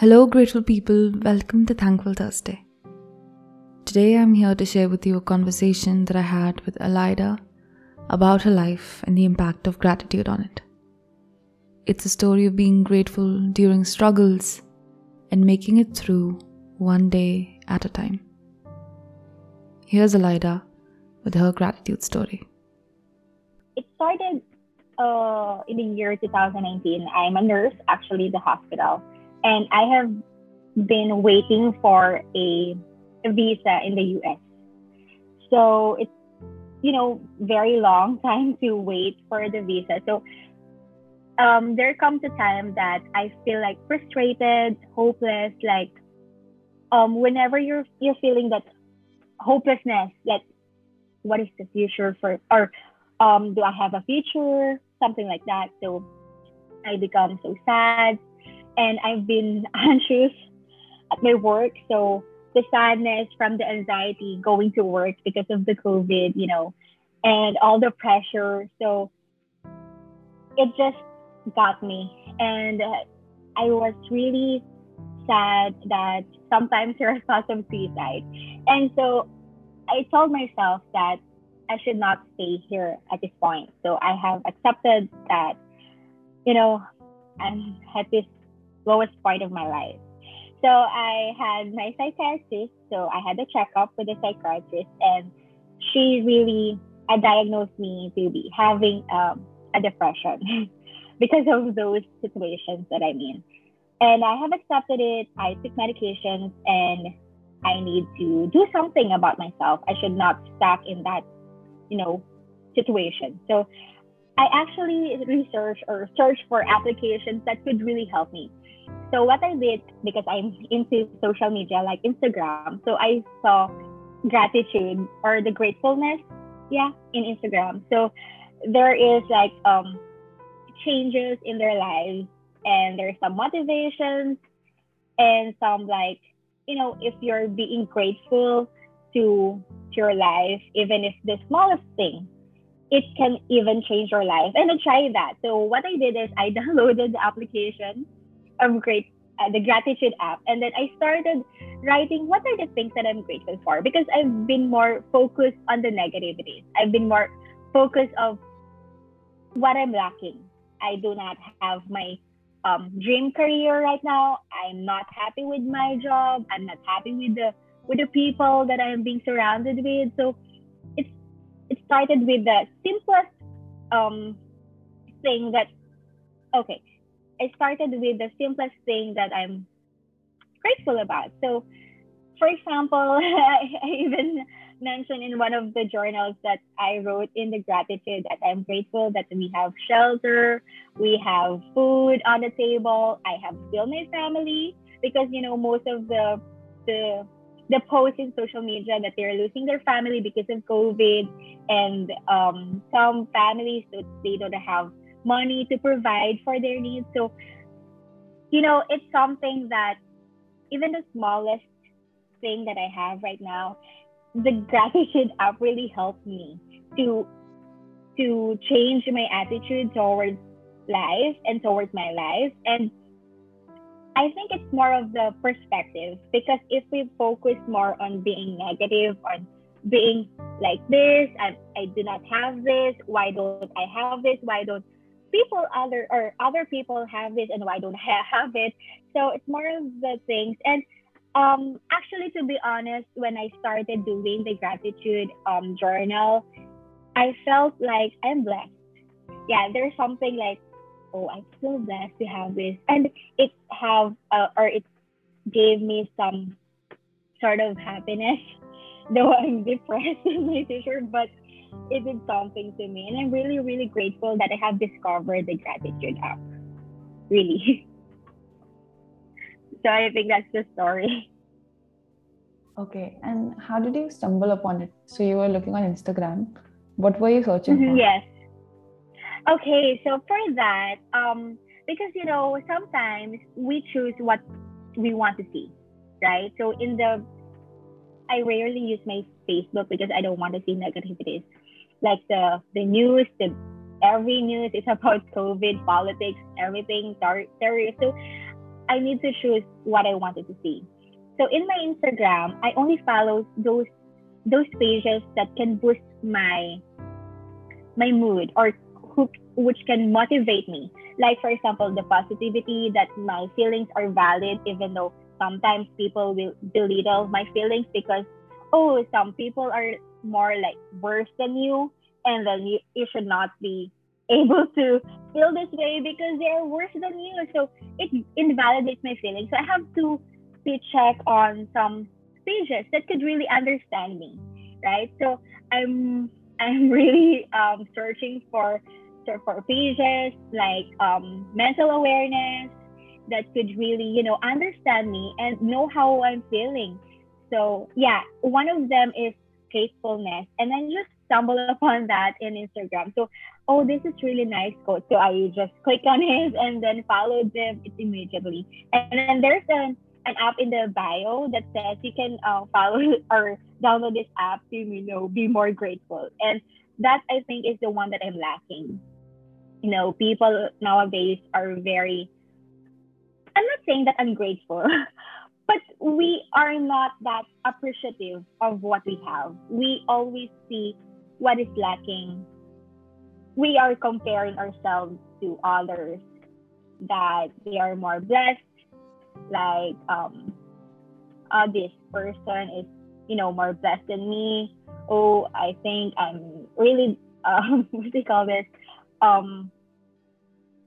Hello, grateful people. Welcome to Thankful Thursday. Today, I'm here to share with you a conversation that I had with Alida about her life and the impact of gratitude on it. It's a story of being grateful during struggles and making it through one day at a time. Here's Alida with her gratitude story. It started uh, in the year 2019. I'm a nurse, actually, the hospital and I have been waiting for a, visa in the US. So it's you know very long time to wait for the visa. So um, there comes a time that I feel like frustrated, hopeless, like um, whenever you're you're feeling that hopelessness, like what is the future for or um, do I have a future, something like that. So I become so sad and I've been anxious at my work. So the sadness from the anxiety going to work because of the COVID, you know, and all the pressure. So it just got me. And I was really sad that sometimes there are thoughts of suicide. And so I told myself that I should not stay here at this point. So I have accepted that, you know, I'm at this lowest point of my life. So I had my psychiatrist. So I had a checkup with a psychiatrist, and she really uh, diagnosed me to be having um, a depression because of those situations that I'm in. And I have accepted it. I took medications, and I need to do something about myself. I should not stuck in that, you know, situation. So I actually researched or searched for applications that could really help me. So what I did because I'm into social media like Instagram, so I saw gratitude or the gratefulness, yeah, in Instagram. So there is like um changes in their lives and there's some motivations and some like you know if you're being grateful to your life even if the smallest thing it can even change your life and i tried that so what i did is i downloaded the application of great uh, the gratitude app. And then i started writing what are the things that i'm grateful for? Because i've been more focused on the negativities. I've been more focused of what i'm lacking. I do not have my um, dream career right now. I'm not happy with my job. I'm not happy with the with the people that i'm being surrounded with. So it's it started with the simplest um, thing that okay I started with the simplest thing that I'm grateful about. So, for example, I, even mentioned in one of the journals that I wrote in the gratitude that I'm grateful that we have shelter, we have food on the table, I have still my family because you know most of the the the posts in social media that they're losing their family because of COVID, and um, some families that they don't have money to provide for their needs. So, you know, it's something that even the smallest thing that I have right now, the gratitude app really helped me to to change my attitude towards life and towards my life. And I think it's more of the perspective because if we focus more on being negative, on being like this, I, I do not have this, why don't I have this, why don't people other or other people have this and why don't I have it. So it's more of the things. And um actually to be honest when i started doing the gratitude um journal i felt like i'm blessed. Yeah there's something like oh i'm so blessed to have this. And it have uh, or it gave me some sort of happiness though i'm depressed in my future but it did something to me. And I'm really, really grateful that I have discovered the gratitude app. Really. so I think that's the story. Okay. And how did you stumble upon it? So you were looking on Instagram. What were you searching mm-hmm, for? Yes. Okay. So for that, um, because you know, sometimes we choose what we want to see, right? So in the I rarely use my Facebook because I don't want to see negativities like the the news, the every news is about COVID, politics, everything, terrorism. So I need to choose what I wanted to see. So in my Instagram, I only follow those those pages that can boost my my mood or who, which can motivate me. Like for example, the positivity that my feelings are valid, even though sometimes people will belittle my feelings because oh, some people are more like worse than you, and then you, you should not be able to feel this way because they are worse than you. So it invalidates my feelings. So I have to be check on some pages that could really understand me, right? So I'm I'm really um, searching for for pages like um, mental awareness that could really you know understand me and know how I'm feeling. So yeah, one of them is faithfulness, and then just stumble upon that in Instagram. So, oh, this is really nice quote. So I just click on it and then follow them immediately. And then there's an, an app in the bio that says you can uh, follow or download this app to you know be more grateful. And that I think is the one that I'm lacking. You know, people nowadays are very. I'm not saying that I'm grateful, but we are not that appreciative of what we have. We always see what is lacking. We are comparing ourselves to others that they are more blessed. Like, um, uh, this person is, you know, more blessed than me. Oh, I think I'm really, um, what do you call this? Um,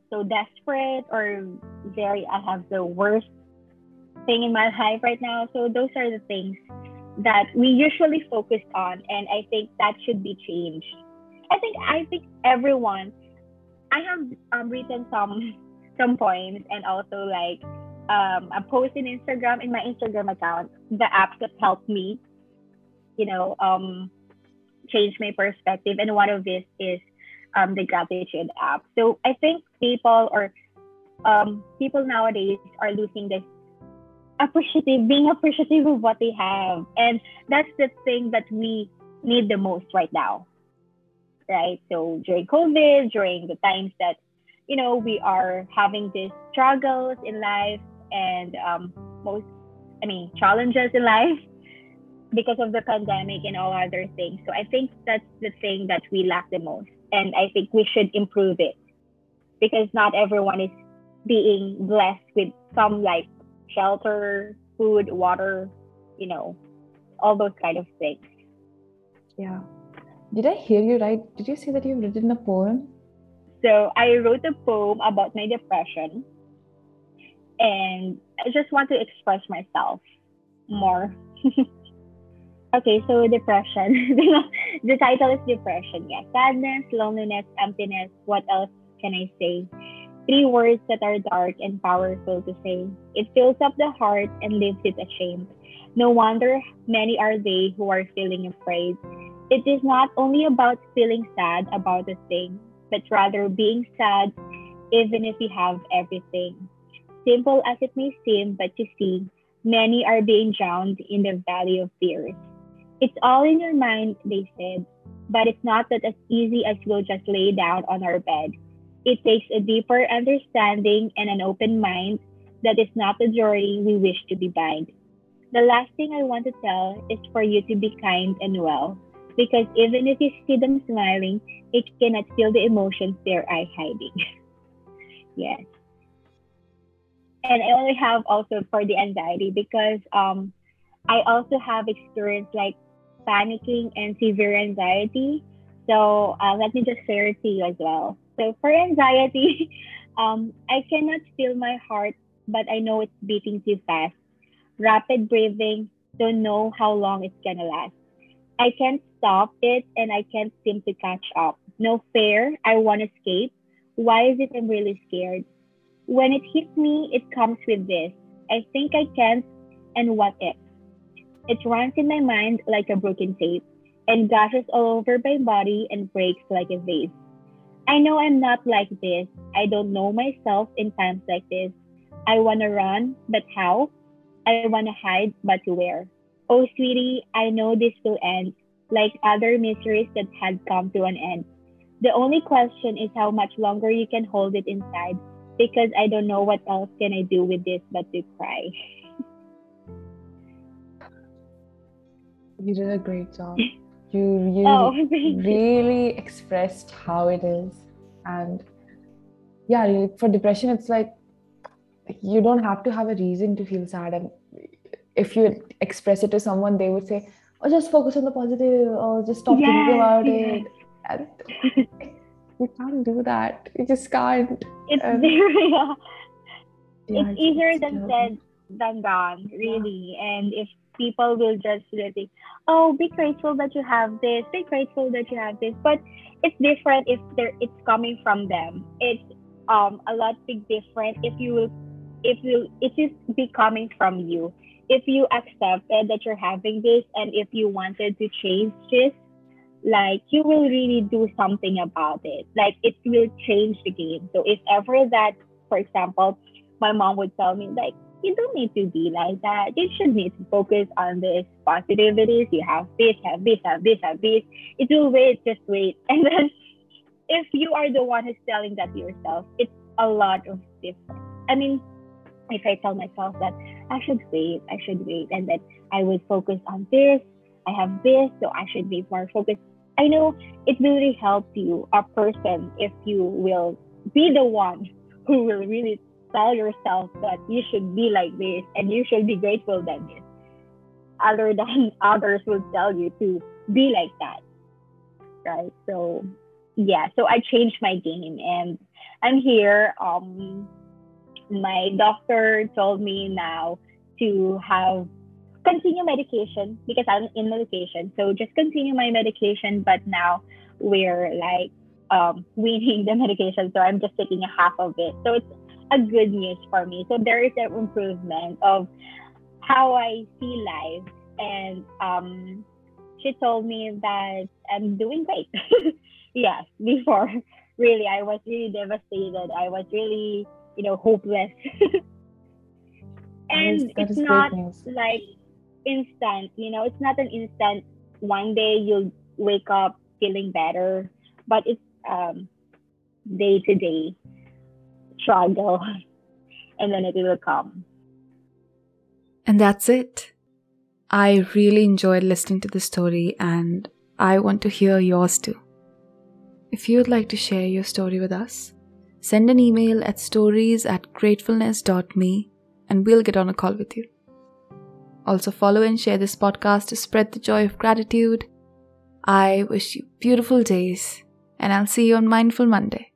so desperate or very, I have the worst thing in my life right now. So those are the things that we usually focus on and i think that should be changed. I think i think everyone i have um, written some some points and also like um, a post in instagram in my instagram account the apps that helped me you know um, change my perspective. And one of this is um, the gratitude app. So i think people or um, people nowadays are losing this appreciative, being appreciative of what they have. And that's the thing that we need the most right now. Right? So during COVID, during the times that, you know, we are having these struggles in life and um, most, I mean, challenges in life because of the pandemic and all other things. So I think that's the thing that we lack the most. And I think we should improve it because not everyone is being blessed with some like shelter, food, water, you know, all those kind of things. Yeah. Did I hear you right? Did you say that you've written a poem? So I wrote a poem about my depression and I just want to express myself more. okay, so depression. the title is depression. Yeah, sadness, loneliness, emptiness. What else can I say? Three words that are dark and powerful to say. It fills up the heart and leaves it ashamed. No wonder many are they who are feeling afraid. It is not only about feeling sad about a thing, but rather being sad even if you have everything. Simple as it may seem, but you see, many are being drowned in the valley of tears. It's all in your mind, they said, but it's not that as easy as we'll just lay down on our bed it takes a deeper understanding and an open mind that is not the journey we wish to be bind. The last thing I want to tell is for you to be kind and well, because even if you see them smiling, it cannot feel the emotions they're hiding. yes. And I only have also for the anxiety because um, I also have experienced like panicking and severe anxiety. So uh, let me just share it to you as well. So for anxiety, um, I cannot feel my heart, but I know it's beating too fast. Rapid breathing, don't know how long it's gonna last. I can't stop it and I can't seem to catch up. No fear, I want to escape. Why is it I'm really scared? When it hits me, it comes with this. I think I can't, and what if? It runs in my mind like a broken tape and gushes all over my body and breaks like a vase. I know I'm not like this. I don't know myself in times like this. I want to run, but how? I want to hide, but where? Oh, sweetie, I know this will end, like other miseries that had come to an end. The only question is how much longer you can hold it inside. because I don't know what else can I do with this but to cry. You did a great job. You really, oh, really expressed how it is. And yeah, for depression, it's like you don't have to have a reason to feel sad. And if you express it to someone, they would say, Oh, just focus on the positive, or just stop yes, thinking about yes. it. And you can't do that. You just can't. It's um, very, yeah. yeah. it's easier than said than done, really. Yeah. And if people will just think, oh, be grateful that you have this, be grateful that you have this. But it's different if they it's coming from them. It's um a lot big different if you if you it is be coming from you. If you accepted that you're having this and if you wanted to change this, like you will really do something about it. Like it will change the game. So if ever that, for example, my mom would tell me like, you don't need to be like that. You should need to focus on this positivities. You have this, have this, have this, have this. It will wait, just wait. And then if you are the one who's telling that to yourself, it's a lot of difference. I mean, if I tell myself that I should wait, I should wait, and that I would focus on this, I have this, so I should be more focused. I know it really helps you, a person, if you will be the one who will really tell yourself that you should be like this and you should be grateful than this. Other than others will tell you to be like that. Right. So yeah, so I changed my game and I'm here. Um my doctor told me now to have continue medication because I'm in medication. So just continue my medication, but now we're like um, weaning the medication, so I'm just taking a half of it. So it's a good news for me. So there is an improvement of how I see life. And um, she told me that I'm doing great. yes, before really, I was really devastated. I was really, you know, hopeless. and that is, that it's not like instant, you know, it's not an instant. One day you'll wake up feeling better, but it's um, day to day struggle and then it will come. And that's it. I really enjoyed listening to the story and I want to hear yours too. If you'd like to share your story with us, send an email at stories at gratefulness.me and we'll get on a call with you. Also, follow and share this podcast to spread the joy of gratitude. I wish you beautiful days, and I'll see you on Mindful Monday.